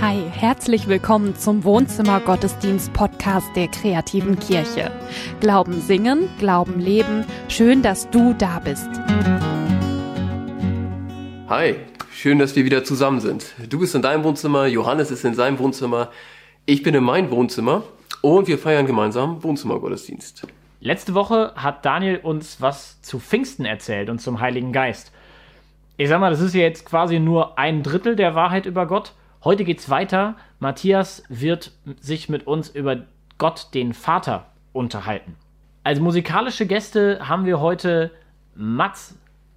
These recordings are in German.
Hi, herzlich willkommen zum Wohnzimmer Gottesdienst Podcast der kreativen Kirche. Glauben singen, Glauben leben. Schön, dass du da bist. Hi, schön, dass wir wieder zusammen sind. Du bist in deinem Wohnzimmer, Johannes ist in seinem Wohnzimmer, ich bin in meinem Wohnzimmer und wir feiern gemeinsam Wohnzimmergottesdienst. Letzte Woche hat Daniel uns was zu Pfingsten erzählt und zum Heiligen Geist. Ich sag mal, das ist ja jetzt quasi nur ein Drittel der Wahrheit über Gott. Heute geht's weiter. Matthias wird sich mit uns über Gott, den Vater, unterhalten. Als musikalische Gäste haben wir heute Mats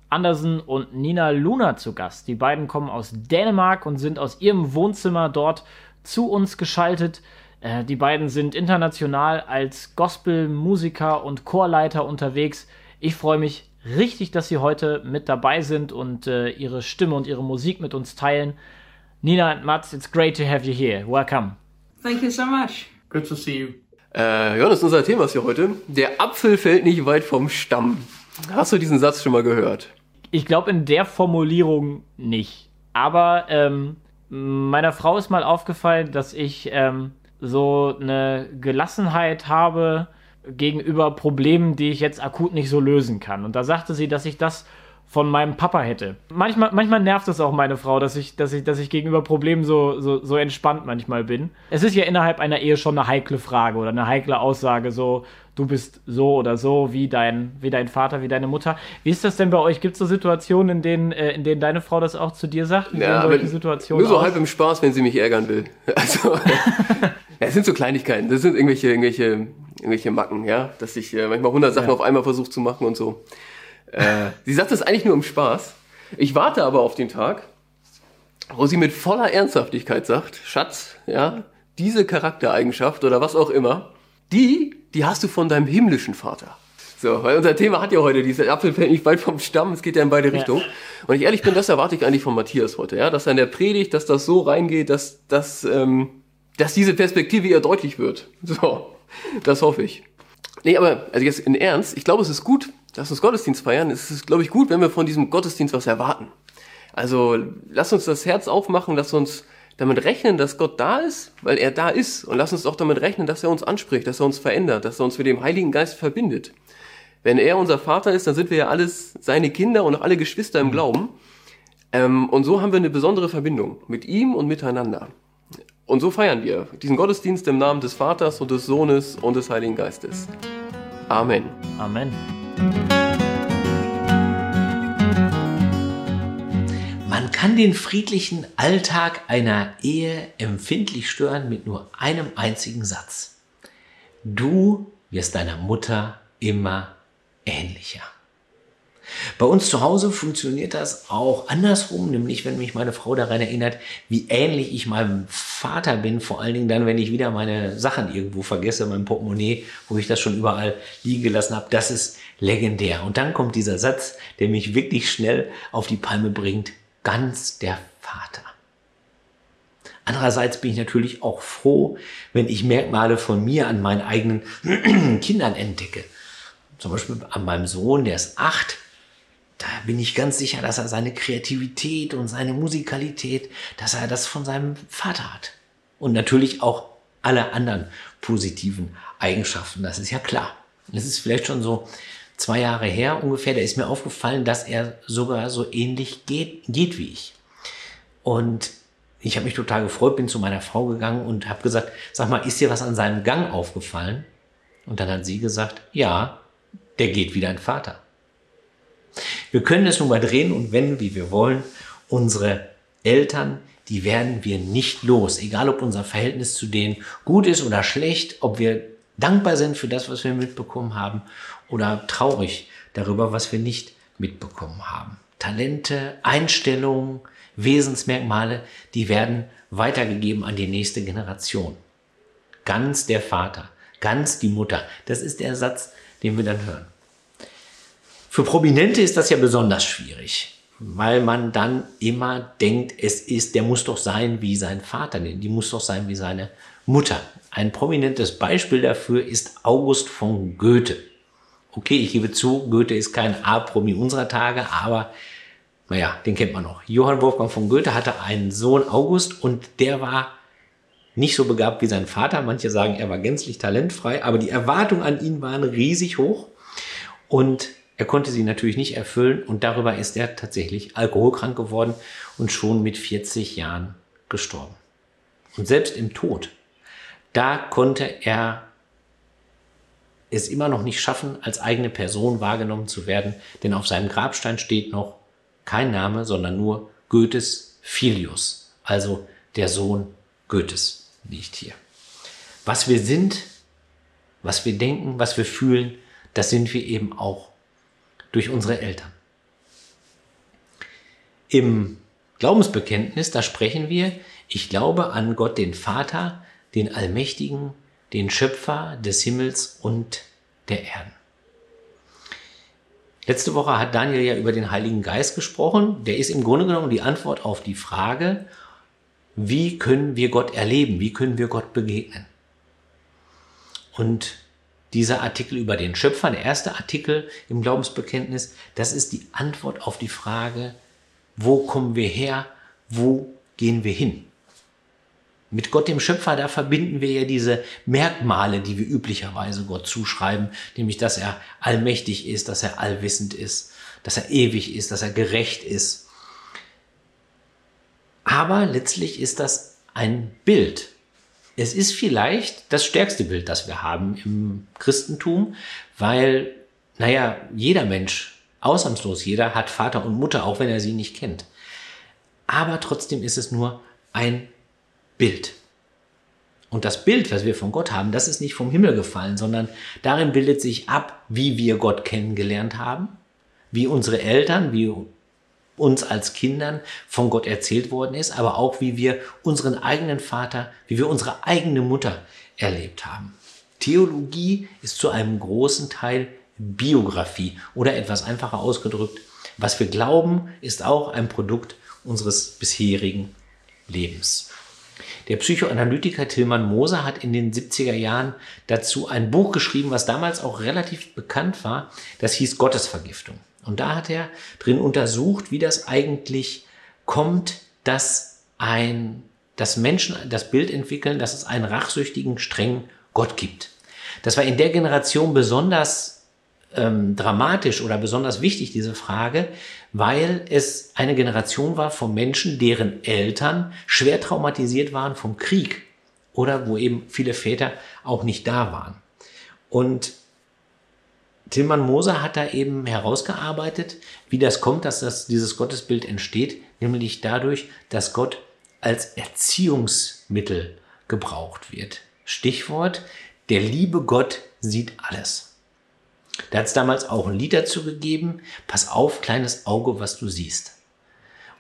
Andersen und Nina Luna zu Gast. Die beiden kommen aus Dänemark und sind aus ihrem Wohnzimmer dort zu uns geschaltet. Äh, die beiden sind international als Gospelmusiker und Chorleiter unterwegs. Ich freue mich richtig, dass sie heute mit dabei sind und äh, ihre Stimme und ihre Musik mit uns teilen. Nina and Mats, it's great to have you here. Welcome. Thank you so much. Good to see you. Äh, Johannes, unser Thema ist hier heute. Der Apfel fällt nicht weit vom Stamm. Hast du diesen Satz schon mal gehört? Ich glaube in der Formulierung nicht. Aber ähm, meiner Frau ist mal aufgefallen, dass ich ähm, so eine Gelassenheit habe gegenüber Problemen, die ich jetzt akut nicht so lösen kann. Und da sagte sie, dass ich das von meinem Papa hätte. Manchmal, manchmal nervt es auch meine Frau, dass ich, dass ich, dass ich gegenüber Problemen so, so, so entspannt manchmal bin. Es ist ja innerhalb einer Ehe schon eine heikle Frage oder eine heikle Aussage, so, du bist so oder so, wie dein, wie dein Vater, wie deine Mutter. Wie ist das denn bei euch? Gibt es so Situationen, in denen, äh, in denen deine Frau das auch zu dir sagt? Wie Ja, aber nur so halb im Spaß, wenn sie mich ärgern will. Also, ja, es sind so Kleinigkeiten. Das sind irgendwelche, irgendwelche, irgendwelche Macken, ja, dass ich äh, manchmal 100 Sachen Ja. auf einmal versuche zu machen und so. Äh, sie sagt das eigentlich nur im Spaß. Ich warte aber auf den Tag, wo sie mit voller Ernsthaftigkeit sagt, Schatz, ja, diese Charaktereigenschaft oder was auch immer, die, die hast du von deinem himmlischen Vater. So, weil unser Thema hat ja heute, dieser Apfel fällt nicht weit vom Stamm, es geht ja in beide Richtungen. Und ich ehrlich bin, das erwarte ich eigentlich von Matthias heute, ja, dass er in der Predigt, dass das so reingeht, dass, dass, ähm, dass diese Perspektive ihr deutlich wird. So, das hoffe ich. Nee, aber also jetzt in Ernst, ich glaube, es ist gut, wir uns Gottesdienst feiern. Es ist, glaube ich, gut, wenn wir von diesem Gottesdienst was erwarten. Also lass uns das Herz aufmachen, lass uns damit rechnen, dass Gott da ist, weil er da ist. Und lass uns auch damit rechnen, dass er uns anspricht, dass er uns verändert, dass er uns mit dem Heiligen Geist verbindet. Wenn er unser Vater ist, dann sind wir ja alles seine Kinder und auch alle Geschwister im Glauben. Ähm, und so haben wir eine besondere Verbindung mit ihm und miteinander. Und so feiern wir diesen Gottesdienst im Namen des Vaters und des Sohnes und des Heiligen Geistes. Amen. Amen. Man kann den friedlichen Alltag einer Ehe empfindlich stören mit nur einem einzigen Satz. Du wirst deiner Mutter immer ähnlicher. Bei uns zu Hause funktioniert das auch andersrum, nämlich wenn mich meine Frau daran erinnert, wie ähnlich ich meinem Vater bin, vor allen Dingen dann, wenn ich wieder meine Sachen irgendwo vergesse, mein Portemonnaie, wo ich das schon überall liegen gelassen habe, das ist legendär. Und dann kommt dieser Satz, der mich wirklich schnell auf die Palme bringt, ganz der Vater. Andererseits bin ich natürlich auch froh, wenn ich Merkmale von mir an meinen eigenen Kindern entdecke. Zum Beispiel an meinem Sohn, der ist acht. Da bin ich ganz sicher, dass er seine Kreativität und seine Musikalität, dass er das von seinem Vater hat. Und natürlich auch alle anderen positiven Eigenschaften, das ist ja klar. Das ist vielleicht schon so zwei Jahre her ungefähr, da ist mir aufgefallen, dass er sogar so ähnlich geht, geht wie ich. Und ich habe mich total gefreut, bin zu meiner Frau gegangen und habe gesagt, sag mal, ist dir was an seinem Gang aufgefallen? Und dann hat sie gesagt, ja, der geht wie dein Vater. Wir können es nun mal drehen und wenden, wie wir wollen. Unsere Eltern, die werden wir nicht los. Egal, ob unser Verhältnis zu denen gut ist oder schlecht, ob wir dankbar sind für das, was wir mitbekommen haben oder traurig darüber, was wir nicht mitbekommen haben. Talente, Einstellungen, Wesensmerkmale, die werden weitergegeben an die nächste Generation. Ganz der Vater, ganz die Mutter. Das ist der Satz, den wir dann hören. Für Prominente ist das ja besonders schwierig, weil man dann immer denkt, es ist, der muss doch sein wie sein Vater, die muss doch sein wie seine Mutter. Ein prominentes Beispiel dafür ist August von Goethe. Okay, ich gebe zu, Goethe ist kein A-Promi unserer Tage, aber naja, den kennt man noch. Johann Wolfgang von Goethe hatte einen Sohn August und der war nicht so begabt wie sein Vater. Manche sagen, er war gänzlich talentfrei, aber die Erwartungen an ihn waren riesig hoch und er konnte sie natürlich nicht erfüllen und darüber ist er tatsächlich alkoholkrank geworden und schon mit 40 Jahren gestorben. Und selbst im Tod, da konnte er es immer noch nicht schaffen, als eigene Person wahrgenommen zu werden, denn auf seinem Grabstein steht noch kein Name, sondern nur Goethes Filius, also der Sohn Goethes liegt hier. Was wir sind, was wir denken, was wir fühlen, das sind wir eben auch durch unsere Eltern. Im Glaubensbekenntnis, da sprechen wir, ich glaube an Gott den Vater, den Allmächtigen, den Schöpfer des Himmels und der Erden. Letzte Woche hat Daniel ja über den Heiligen Geist gesprochen. Der ist im Grunde genommen die Antwort auf die Frage, wie können wir Gott erleben? Wie können wir Gott begegnen? Und dieser Artikel über den Schöpfer, der erste Artikel im Glaubensbekenntnis, das ist die Antwort auf die Frage, wo kommen wir her? Wo gehen wir hin? Mit Gott dem Schöpfer, da verbinden wir ja diese Merkmale, die wir üblicherweise Gott zuschreiben, nämlich dass er allmächtig ist, dass er allwissend ist, dass er ewig ist, dass er gerecht ist. Aber letztlich ist das ein Bild. Es ist vielleicht das stärkste Bild, das wir haben im Christentum, weil, naja, jeder Mensch, ausnahmslos jeder, hat Vater und Mutter, auch wenn er sie nicht kennt. Aber trotzdem ist es nur ein Bild. Und das Bild, was wir von Gott haben, das ist nicht vom Himmel gefallen, sondern darin bildet sich ab, wie wir Gott kennengelernt haben, wie unsere Eltern, wie uns als Kindern von Gott erzählt worden ist, aber auch wie wir unseren eigenen Vater, wie wir unsere eigene Mutter erlebt haben. Theologie ist zu einem großen Teil Biografie oder etwas einfacher ausgedrückt, was wir glauben, ist auch ein Produkt unseres bisherigen Lebens. Der Psychoanalytiker Tilman Moser hat in den 70er Jahren dazu ein Buch geschrieben, was damals auch relativ bekannt war. Das hieß Gottesvergiftung. Und da hat er drin untersucht, wie das eigentlich kommt, dass ein, dass Menschen das Bild entwickeln, dass es einen rachsüchtigen, strengen Gott gibt. Das war in der Generation besonders ähm, dramatisch oder besonders wichtig, diese Frage, weil es eine Generation war von Menschen, deren Eltern schwer traumatisiert waren vom Krieg oder wo eben viele Väter auch nicht da waren. Und Tilman Moser hat da eben herausgearbeitet, wie das kommt, dass das, dieses Gottesbild entsteht, nämlich dadurch, dass Gott als Erziehungsmittel gebraucht wird. Stichwort, der liebe Gott sieht alles. Da hat es damals auch ein Lied dazu gegeben. Pass auf, kleines Auge, was du siehst.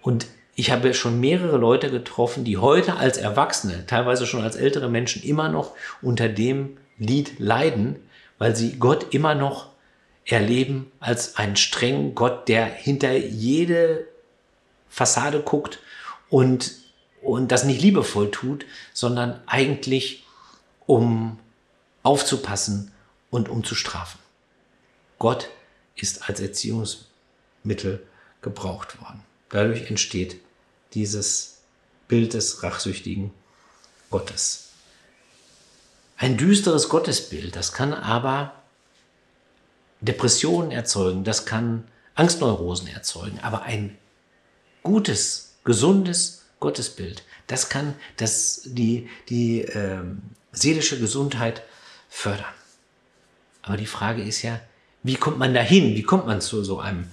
Und ich habe schon mehrere Leute getroffen, die heute als Erwachsene, teilweise schon als ältere Menschen, immer noch unter dem Lied leiden, weil sie Gott immer noch erleben als einen strengen Gott, der hinter jede Fassade guckt und, und das nicht liebevoll tut, sondern eigentlich um aufzupassen und um zu strafen. Gott ist als Erziehungsmittel gebraucht worden. Dadurch entsteht dieses Bild des rachsüchtigen Gottes. Ein düsteres Gottesbild, das kann aber Depressionen erzeugen, das kann Angstneurosen erzeugen, aber ein gutes, gesundes Gottesbild, das kann das, die, die ähm, seelische Gesundheit fördern. Aber die Frage ist ja, wie kommt man dahin? Wie kommt man zu so einem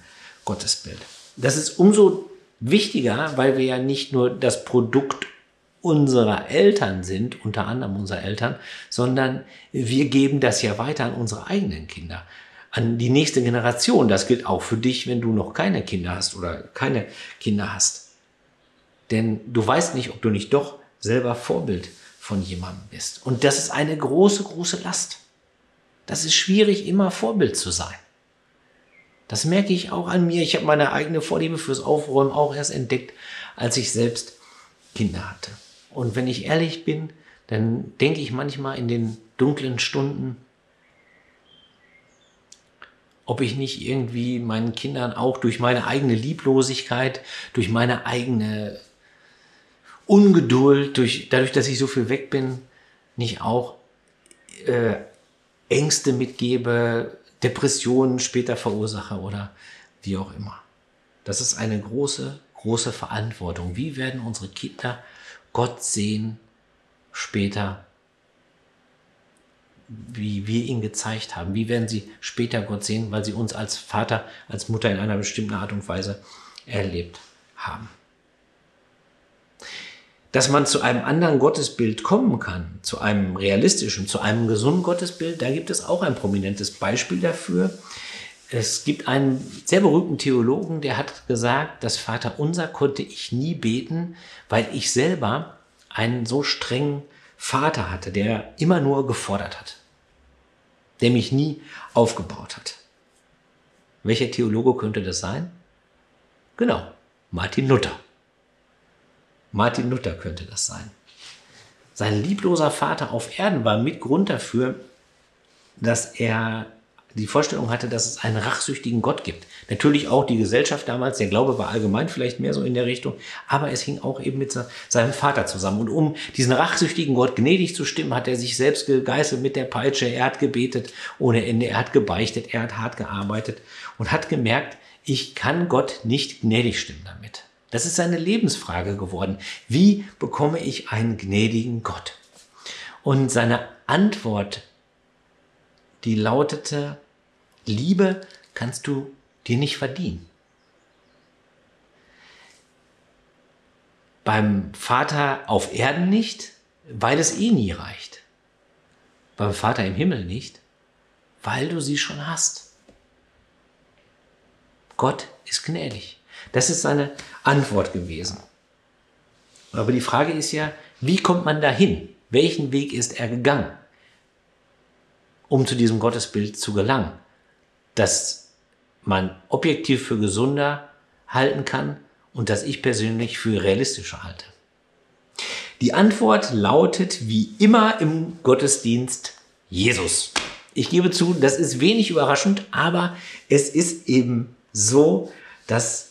Gottesbild? Das ist umso wichtiger, weil wir ja nicht nur das Produkt unserer Eltern sind, unter anderem unserer Eltern, sondern wir geben das ja weiter an unsere eigenen Kinder, an die nächste Generation. Das gilt auch für dich, wenn du noch keine Kinder hast oder keine Kinder hast. Denn du weißt nicht, ob du nicht doch selber Vorbild von jemandem bist. Und das ist eine große, große Last. Das ist schwierig, immer Vorbild zu sein. Das merke ich auch an mir. Ich habe meine eigene Vorliebe fürs Aufräumen auch erst entdeckt, als ich selbst Kinder hatte. Und wenn ich ehrlich bin, dann denke ich manchmal in den dunklen Stunden, ob ich nicht irgendwie meinen Kindern auch durch meine eigene Lieblosigkeit, durch meine eigene Ungeduld, durch, dadurch, dass ich so viel weg bin, nicht auch äh, Ängste mitgebe, Depressionen später verursache oder wie auch immer. Das ist eine große, große Verantwortung. Wie werden unsere Kinder Gott sehen später, wie wir ihn gezeigt haben? Wie werden sie später Gott sehen, weil sie uns als Vater, als Mutter in einer bestimmten Art und Weise erlebt haben? Dass man zu einem anderen Gottesbild kommen kann, zu einem realistischen, zu einem gesunden Gottesbild, da gibt es auch ein prominentes Beispiel dafür. Es gibt einen sehr berühmten Theologen, der hat gesagt, das Vaterunser konnte ich nie beten, weil ich selber einen so strengen Vater hatte, der immer nur gefordert hat, der mich nie aufgebaut hat. Welcher Theologe könnte das sein? Genau, Martin Luther. Martin Luther könnte das sein. Sein liebloser Vater auf Erden war Mitgrund dafür, dass er die Vorstellung hatte, dass es einen rachsüchtigen Gott gibt. Natürlich auch die Gesellschaft damals, der Glaube war allgemein vielleicht mehr so in der Richtung, aber es hing auch eben mit seinem Vater zusammen. Und um diesen rachsüchtigen Gott gnädig zu stimmen, hat er sich selbst gegeißelt mit der Peitsche, er hat gebetet ohne Ende, er hat gebeichtet, er hat hart gearbeitet und hat gemerkt, ich kann Gott nicht gnädig stimmen damit. Das ist seine Lebensfrage geworden. Wie bekomme ich einen gnädigen Gott? Und seine Antwort, die lautete, Liebe kannst du dir nicht verdienen. Beim Vater auf Erden nicht, weil es eh nie reicht. Beim Vater im Himmel nicht, weil du sie schon hast. Gott ist gnädig. Das ist seine Antwort gewesen. Aber die Frage ist ja, wie kommt man dahin? Welchen Weg ist er gegangen, um zu diesem Gottesbild zu gelangen, das man objektiv für gesunder halten kann und das ich persönlich für realistischer halte? Die Antwort lautet wie immer im Gottesdienst Jesus. Ich gebe zu, das ist wenig überraschend, aber es ist eben so, dass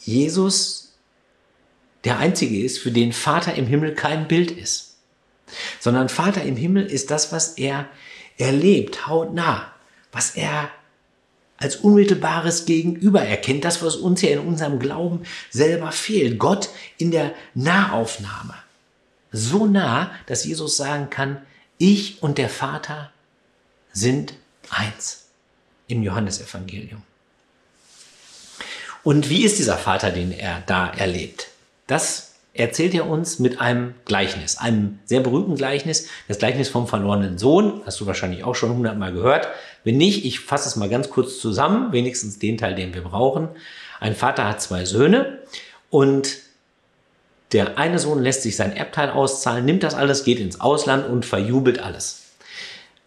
Jesus der Einzige ist, für den Vater im Himmel kein Bild ist, sondern Vater im Himmel ist das, was er erlebt, hautnah, was er als unmittelbares Gegenüber erkennt, das, was uns ja in unserem Glauben selber fehlt. Gott in der Nahaufnahme. So nah, dass Jesus sagen kann, ich und der Vater sind eins im Johannesevangelium. Und wie ist dieser Vater, den er da erlebt? Das erzählt er uns mit einem Gleichnis, einem sehr berühmten Gleichnis, das Gleichnis vom verlorenen Sohn, hast du wahrscheinlich auch schon hundertmal gehört. Wenn nicht, ich fasse es mal ganz kurz zusammen, wenigstens den Teil, den wir brauchen. Ein Vater hat zwei Söhne und der eine Sohn lässt sich sein Erbteil auszahlen, nimmt das alles, geht ins Ausland und verjubelt alles.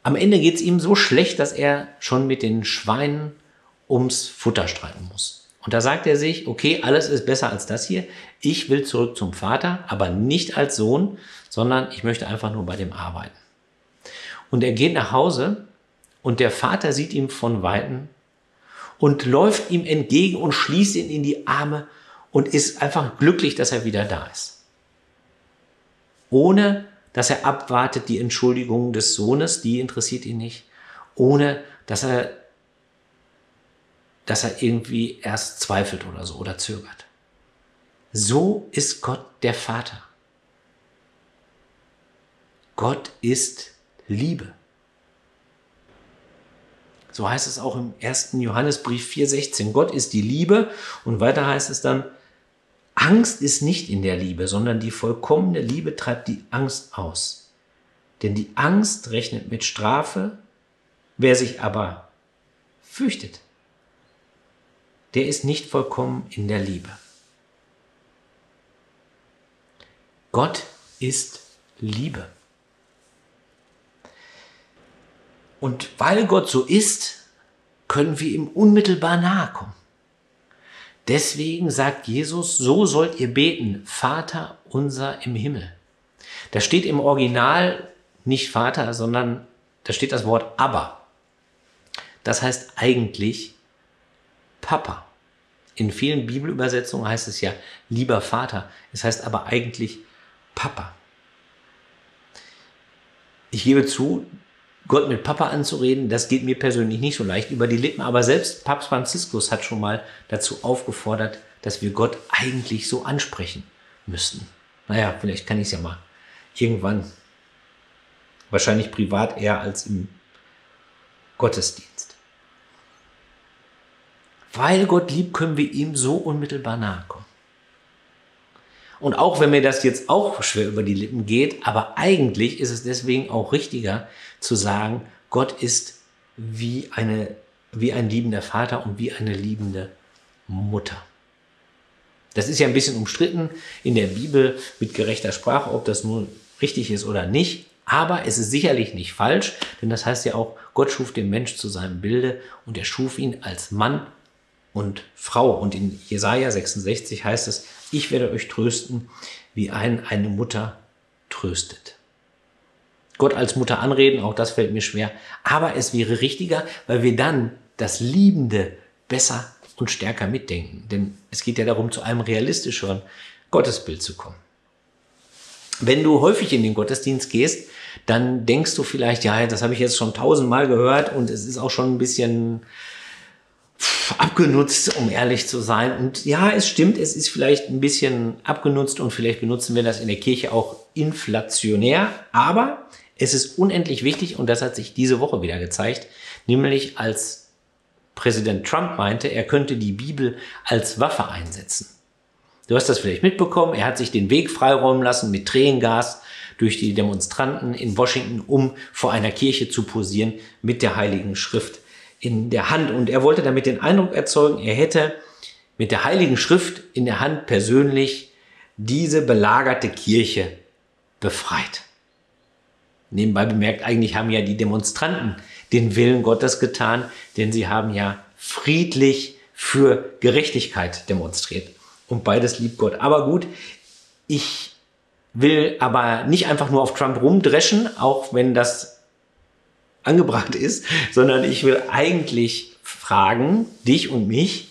Am Ende geht es ihm so schlecht, dass er schon mit den Schweinen ums Futter streiten muss. Und da sagt er sich, okay, alles ist besser als das hier. Ich will zurück zum Vater, aber nicht als Sohn, sondern ich möchte einfach nur bei dem arbeiten. Und er geht nach Hause und der Vater sieht ihn von Weitem und läuft ihm entgegen und schließt ihn in die Arme und ist einfach glücklich, dass er wieder da ist. Ohne dass er abwartet die Entschuldigung des Sohnes, die interessiert ihn nicht. Ohne dass er dass er irgendwie erst zweifelt oder so oder zögert. So ist Gott der Vater. Gott ist Liebe. So heißt es auch im ersten Johannesbrief 4,16. Gott ist die Liebe. Und weiter heißt es dann, Angst ist nicht in der Liebe, sondern die vollkommene Liebe treibt die Angst aus. Denn die Angst rechnet mit Strafe. Wer sich aber fürchtet, der ist nicht vollkommen in der Liebe. Gott ist Liebe. Und weil Gott so ist, können wir ihm unmittelbar nahe kommen. Deswegen sagt Jesus, so sollt ihr beten, Vater unser im Himmel. Da steht im Original nicht Vater, sondern da steht das Wort aber. Das heißt eigentlich Papa. In vielen Bibelübersetzungen heißt es ja lieber Vater. Es heißt aber eigentlich Papa. Ich gebe zu, Gott mit Papa anzureden, das geht mir persönlich nicht so leicht über die Lippen, aber selbst Papst Franziskus hat schon mal dazu aufgefordert, dass wir Gott eigentlich so ansprechen müssten. Naja, vielleicht kann ich es ja mal irgendwann. Wahrscheinlich privat eher als im Gottesdienst. Weil Gott liebt, können wir ihm so unmittelbar nahe kommen. Und auch wenn mir das jetzt auch schwer über die Lippen geht, aber eigentlich ist es deswegen auch richtiger zu sagen, Gott ist wie eine, wie ein liebender Vater und wie eine liebende Mutter. Das ist ja ein bisschen umstritten in der Bibel mit gerechter Sprache, ob das nun richtig ist oder nicht. Aber es ist sicherlich nicht falsch, denn das heißt ja auch, Gott schuf den Mensch zu seinem Bilde und er schuf ihn als Mann und Frau. Und in Jesaja 66 heißt es, ich werde euch trösten, wie ein eine Mutter tröstet. Gott als Mutter anreden, auch das fällt mir schwer. Aber es wäre richtiger, weil wir dann das Liebende besser und stärker mitdenken. Denn es geht ja darum, zu einem realistischeren Gottesbild zu kommen. Wenn du häufig in den Gottesdienst gehst, dann denkst du vielleicht, ja, das habe ich jetzt schon tausendmal gehört und es ist auch schon ein bisschen abgenutzt, um ehrlich zu sein. Und ja, es stimmt, es ist vielleicht ein bisschen abgenutzt und vielleicht benutzen wir das in der Kirche auch inflationär, aber es ist unendlich wichtig und das hat sich diese Woche wieder gezeigt, nämlich als Präsident Trump meinte, er könnte die Bibel als Waffe einsetzen. Du hast das vielleicht mitbekommen, er hat sich den Weg freiräumen lassen mit Tränengas durch die Demonstranten in Washington, um vor einer Kirche zu posieren mit der Heiligen Schrift in der Hand. Und er wollte damit den Eindruck erzeugen, er hätte mit der Heiligen Schrift in der Hand persönlich diese belagerte Kirche befreit. Nebenbei bemerkt, eigentlich haben ja die Demonstranten den Willen Gottes getan, denn sie haben ja friedlich für Gerechtigkeit demonstriert. Und beides liebt Gott. Aber gut, ich will aber nicht einfach nur auf Trump rumdreschen, auch wenn das angebracht ist, sondern ich will eigentlich fragen, dich und mich,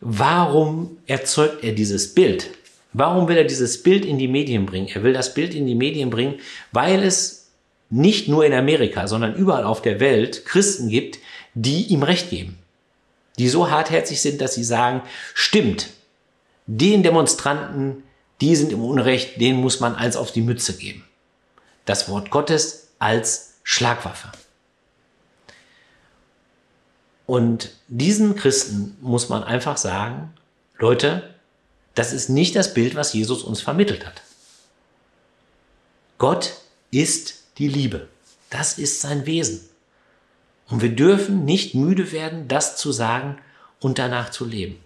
warum erzeugt er dieses Bild? Warum will er dieses Bild in die Medien bringen? Er will das Bild in die Medien bringen, weil es nicht nur in Amerika, sondern überall auf der Welt Christen gibt, die ihm Recht geben. Die so hartherzig sind, dass sie sagen, stimmt, den Demonstranten, die sind im Unrecht, denen muss man eins auf die Mütze geben. Das Wort Gottes als Schlagwaffe. Und diesen Christen muss man einfach sagen, Leute, das ist nicht das Bild, was Jesus uns vermittelt hat. Gott ist die Liebe. Das ist sein Wesen. Und wir dürfen nicht müde werden, das zu sagen und danach zu leben.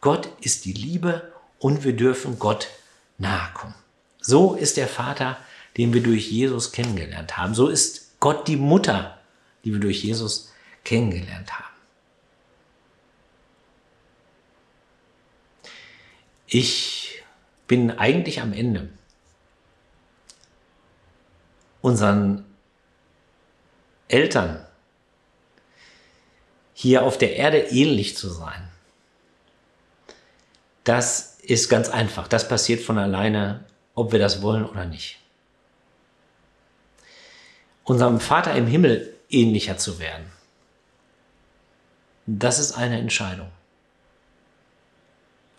Gott ist die Liebe und wir dürfen Gott nahe kommen. So ist der Vater, den wir durch Jesus kennengelernt haben. So ist Gott die Mutter, die wir durch Jesus kennengelernt haben. Ich bin eigentlich am Ende unseren Eltern hier auf der Erde ähnlich zu sein. Das ist ganz einfach. Das passiert von alleine, ob wir das wollen oder nicht. Unserem Vater im Himmel ähnlicher zu werden. Das ist eine Entscheidung.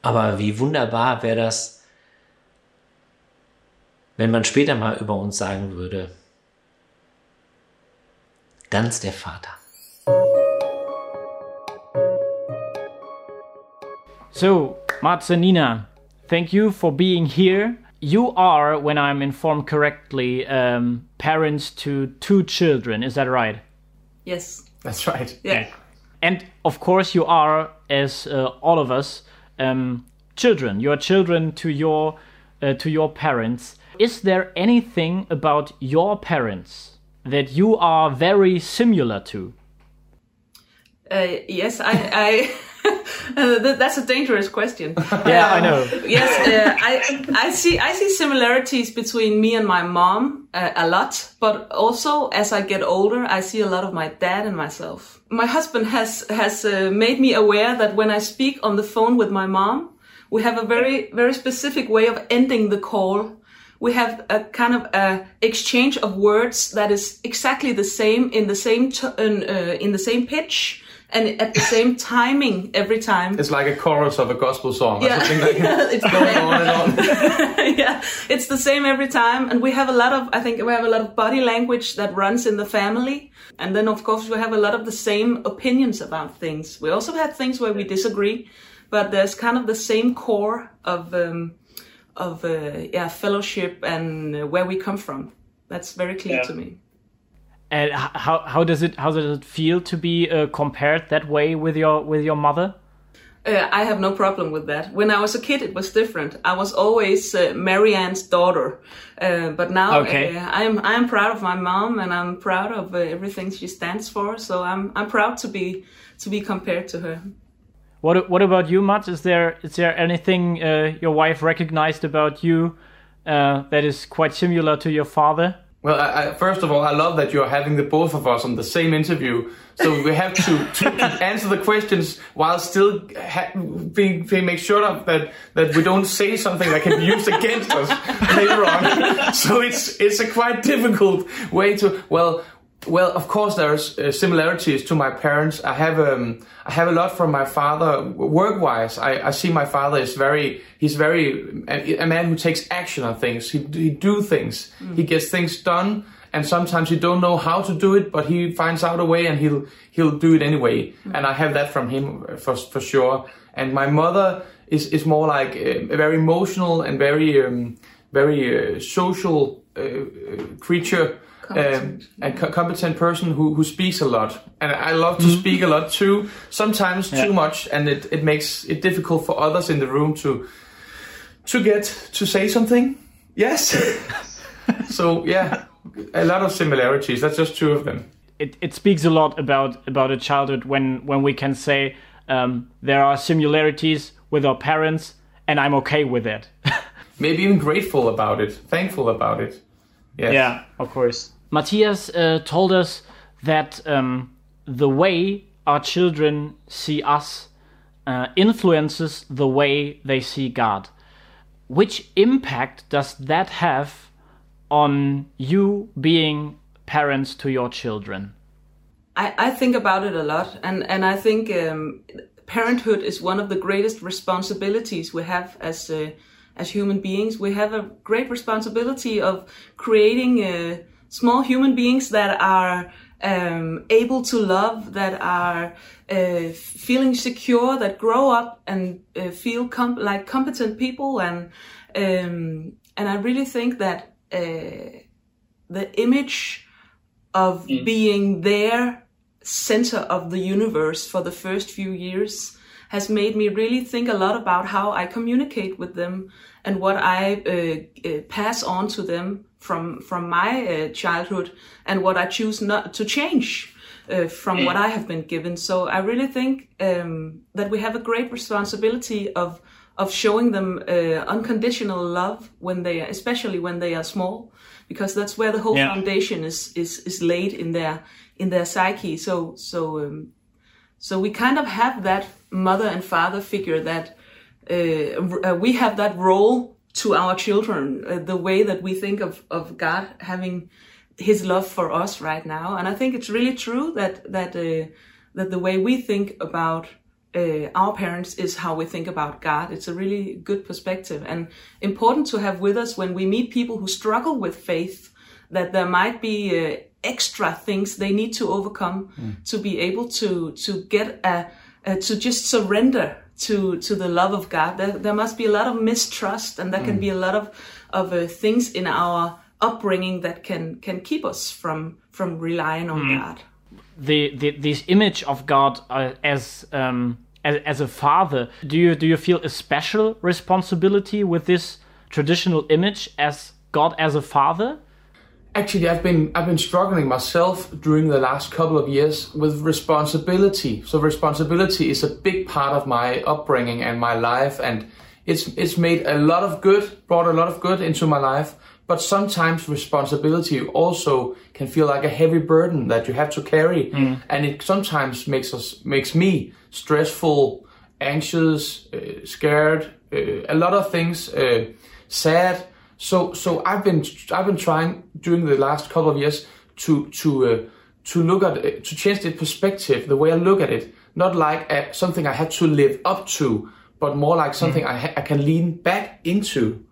Aber wie wunderbar wäre das, wenn man später mal über uns sagen würde, ganz der Vater. So, Marzenina, thank you for being here. You are, when I'm informed correctly, um, parents to two children, is that right? Yes. That's right. Yeah. And of course, you are, as uh, all of us, um, children. You are children to your uh, to your parents is there anything about your parents that you are very similar to? Uh, yes, I, I th- that's a dangerous question. Yeah, I Um, know. yes, uh, I I see I see similarities between me and my mom uh, a lot, but also as I get older, I see a lot of my dad and myself. My husband has has uh, made me aware that when I speak on the phone with my mom, we have a very very specific way of ending the call. We have a kind of a exchange of words that is exactly the same in the same t- in, uh, in the same pitch and at the same timing every time. It's like a chorus of a gospel song or Yeah. something like that. It's going on and on. yeah, it's the same every time, and we have a lot of. I think we have a lot of body language that runs in the family, and then of course we have a lot of the same opinions about things. We also have things where we disagree, but there's kind of the same core of um, of uh, yeah fellowship and uh, where we come from. That's very clear Yeah. to me. And how how does it how does it feel to be uh, compared that way with your with your mother? Uh, I have no problem with that. When I was a kid, it was different. I was always uh, Marianne's daughter, uh, but now Okay. uh, I'm I'm proud of my mom and I'm proud of uh, everything she stands for. So I'm I'm proud to be to be compared to her. What what about you, Mats? Is there is there anything uh, your wife recognized about you uh, that is quite similar to your father? Well, I, I, first of all, I love that you're having the both of us on the same interview. So we have to, to answer the questions while still ha- being, being make sure that that we don't say something that can be used against us later on. So it's it's a quite difficult way to well. Well, of course, there's uh, similarities to my parents. I have um, I have a lot from my father work-wise. I, I see my father is very he's very a, a man who takes action on things. He he do things. He gets things done, and sometimes he don't know how to do it, but he finds out a way and he'll he'll do it anyway. And I have that from him uh, for for sure. And my mother is is more like uh, a very emotional and very um, very uh, social uh, creature um, Competent. a co- competent person who, who speaks a lot. And I love to speak a lot too, sometimes too much, and it, it makes it difficult for others in the room to to get to say something. Yes. so yeah, a lot of similarities. That's just two of them. It it speaks a lot about about a childhood when when we can say um, there are similarities with our parents, and I'm okay with it. Maybe even grateful about it, thankful about it. Yes. of course. Matthias uh, told us that um, the way our children see us uh, influences the way they see God. Which impact does that have on you being parents to your children? I, I think about it a lot, and and I think um, parenthood is one of the greatest responsibilities we have as uh, as human beings. We have a great responsibility of creating uh, small human beings that are um, able to love, that are uh, feeling secure, that grow up and uh, feel com- like competent people, and um, and I really think that uh, the image of being their center of the universe for the first few years has made me really think a lot about how I communicate with them and what I uh, uh, pass on to them from from my uh, childhood and what I choose not to change uh, from what I have been given. So I really think um, that we have a great responsibility of of showing them uh, unconditional love when they, are, especially when they are small, because that's where the whole Yeah. foundation is is is laid in their in their psyche. So so um, so we kind of have that mother and father figure that uh, uh, we have that role to our children, uh, the way that we think of of God having His love for us right now, and I think it's really true that that uh, that the way we think about uh, our parents is how we think about God. It's a really good perspective and important to have with us when we meet people who struggle with faith. That there might be uh, extra things they need to overcome to be able to to get a, uh, to just surrender to to the love of God. There, there must be a lot of mistrust, and there can be a lot of of uh, things in our upbringing that can can keep us from from relying on God. the, the this image of God uh, as um as, as a father do you do you feel a special responsibility with this traditional image as God as a father actually I've been I've been struggling myself during the last couple of years with responsibility. So responsibility is a big part of my upbringing and my life and it's it's made a lot of good, brought a lot of good into my life, but sometimes responsibility also can feel like a heavy burden that you have to carry and it sometimes makes us makes me stressful, anxious, uh, scared, uh, a lot of things, uh, sad. So so I've been I've been trying during the last couple of years to to uh, to look at it, to change the perspective, the way I look at it, not like uh, something I had to live up to, but more like something I, ha- I can lean back into.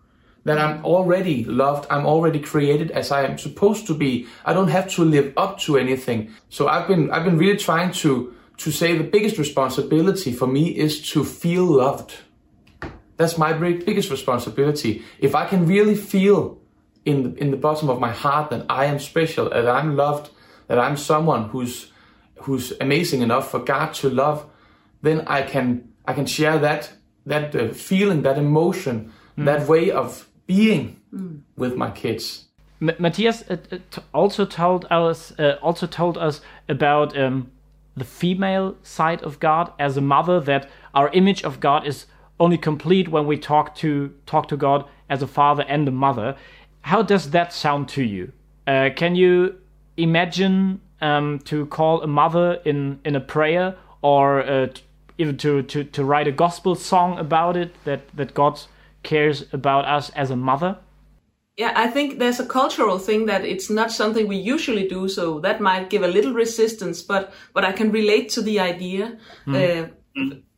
That I'm already loved, I'm already created as I am supposed to be. I don't have to live up to anything. So I've been I've been really trying to to say the biggest responsibility for me is to feel loved. That's my biggest responsibility. If I can really feel in the, in the bottom of my heart that I am special, that I'm loved, that I'm someone who's who's amazing enough for God to love, then I can I can share that that uh, feeling, that emotion, that way of being with my kids. M- Matthias uh, uh, t- also told us uh, also told us about um, the female side of God as a mother. That our image of God is only complete when we talk to talk to God as a father and a mother. How does that sound to you? Uh, can you imagine um, to call a mother in in a prayer or uh, even to, to to write a gospel song about it? That that God cares about us as a mother. Yeah, I think there's a cultural thing that it's not something we usually do, so that might give a little resistance. But but I can relate to the idea. Uh,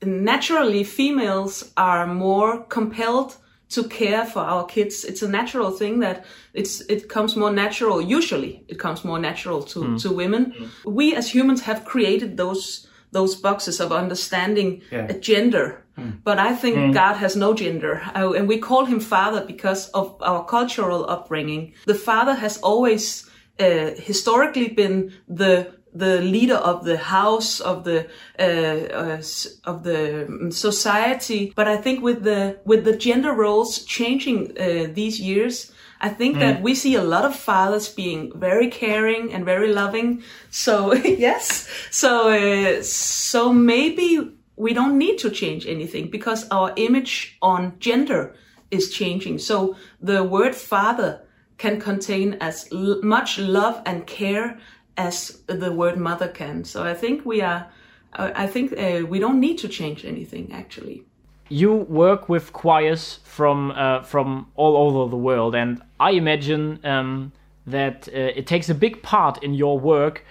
naturally, females are more compelled to care for our kids. It's a natural thing that it's it comes more natural. Usually, it comes more natural to to women. We as humans have created those those boxes of understanding Yeah. a gender. But I think God has no gender. Uh, and we call him father because of our cultural upbringing. The father has always uh, historically been the the leader of the house of the uh, uh, of the um, society. But i think with the with the gender roles changing uh, these years i think that we see a lot of fathers being very caring and very loving. So yes. So uh, so maybe we don't need to change anything because our image on gender is changing. So the word father can contain as l- much love and care as the word mother can. So I think we are, I think uh, we don't need to change anything actually. you work with choirs from uh, from all over the world, and I imagine um, that uh, it takes a big part in your work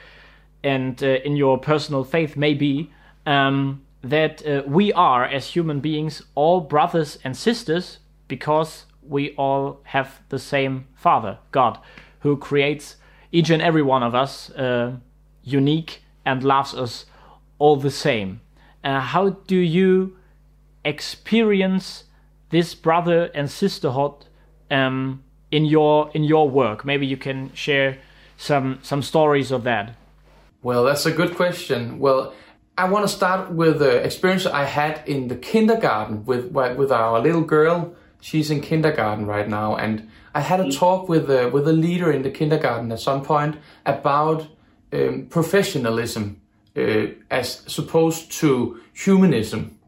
and uh, in your personal faith, maybe um, that uh, we are as human beings all brothers and sisters because we all have the same Father, God, who creates each and every one of us uh, unique and loves us all the same. Uh, how do you experience this brother and sisterhood um, in your in your work? Maybe you can share some some stories of that. Well, that's a good question. Well, I want to start with the experience I had in the kindergarten with with our little girl. She's in kindergarten right now, and I had a talk with a, with a leader in the kindergarten at some point about um, professionalism uh, as opposed to humanism,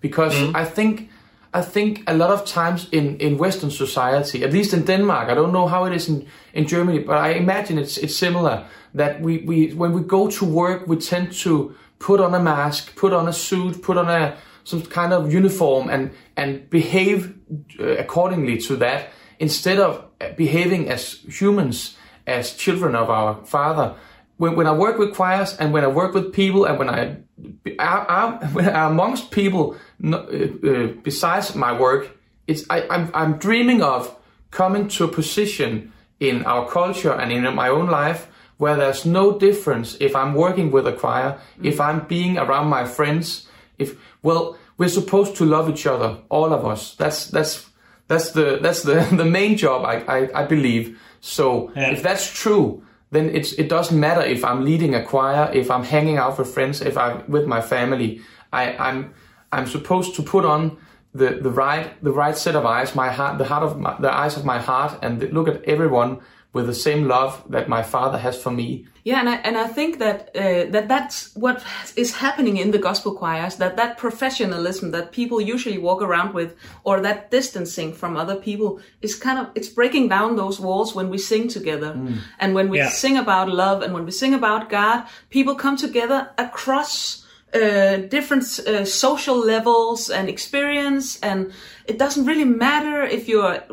because I think I think a lot of times in, in Western society, at least in Denmark, I don't know how it is in, in Germany, but I imagine it's it's similar. That we, we when we go to work, we tend to put on a mask, put on a suit, put on a some kind of uniform, and and behave uh, accordingly to that, instead of uh, behaving as humans, as children of our Father. When, when I work with choirs and when I work with people and when I I'm amongst people uh, uh, besides my work, it's I, I'm I'm dreaming of coming to a position in our culture and in my own life where there's no difference if I'm working with a choir, if I'm being around my friends, if well, we're supposed to love each other, all of us. That's that's that's the that's the the main job I I, I believe. So if that's true, then it's it doesn't matter if I'm leading a choir, if I'm hanging out with friends, if I'm with my family. I, I'm I'm supposed to put on the, the right the right set of eyes, my heart, the heart of my, the eyes of my heart, and look at everyone with the same love that my Father has for me. Yeah, and I and I think that uh, that that's what is happening in the gospel choirs. That that professionalism that people usually walk around with, or that distancing from other people, is kind of it's breaking down those walls when we sing together, and when we Yeah. sing about love, and when we sing about God, people come together across. Uh, different uh, social levels and experience, and it doesn't really matter if you're a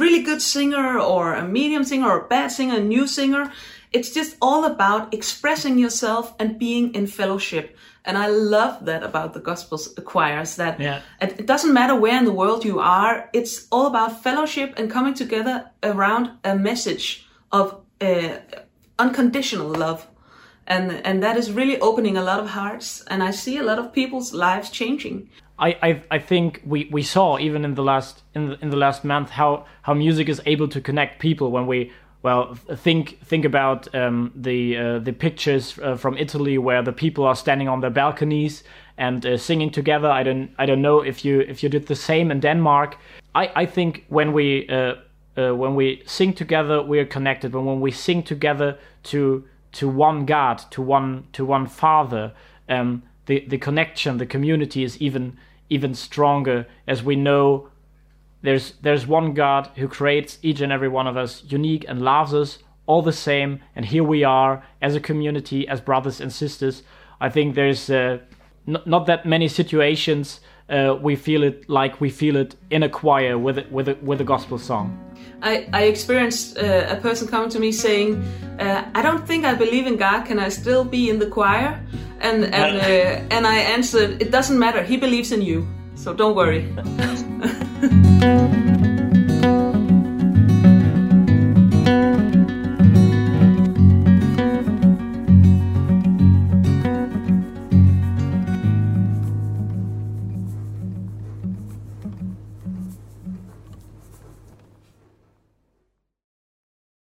really good singer or a medium singer or a bad singer, a new singer. It's just all about expressing yourself and being in fellowship. And I love that about the gospel choirs that Yeah. it, it doesn't matter where in the world you are. It's all about fellowship and coming together around a message of uh, unconditional love. And, and that is really opening a lot of hearts. And I see a lot of people's lives changing. I, I I think we, we saw even in the last in the, in the last month how how music is able to connect people when we well think think about um, the uh, the pictures uh, from Italy where the people are standing on their balconies and uh, singing together. I don't I don't know if you if you did the same in Denmark. I, I think when we uh, uh, when we sing together we are connected. But when we sing together to to one God, to one to one Father, um, the the connection, the community is even even stronger as we know there's there's one God who creates each and every one of us unique and loves us all the same. And here we are as a community, as brothers and sisters. I think there's uh, n- not that many situations uh, we feel it like we feel it in a choir with a, with a, with a gospel song. I, I experienced uh, a person coming to me saying, uh, "I don't think I believe in God. Can I still be in the choir?" And and uh, and I answered, "It doesn't matter. He believes in you, so don't worry."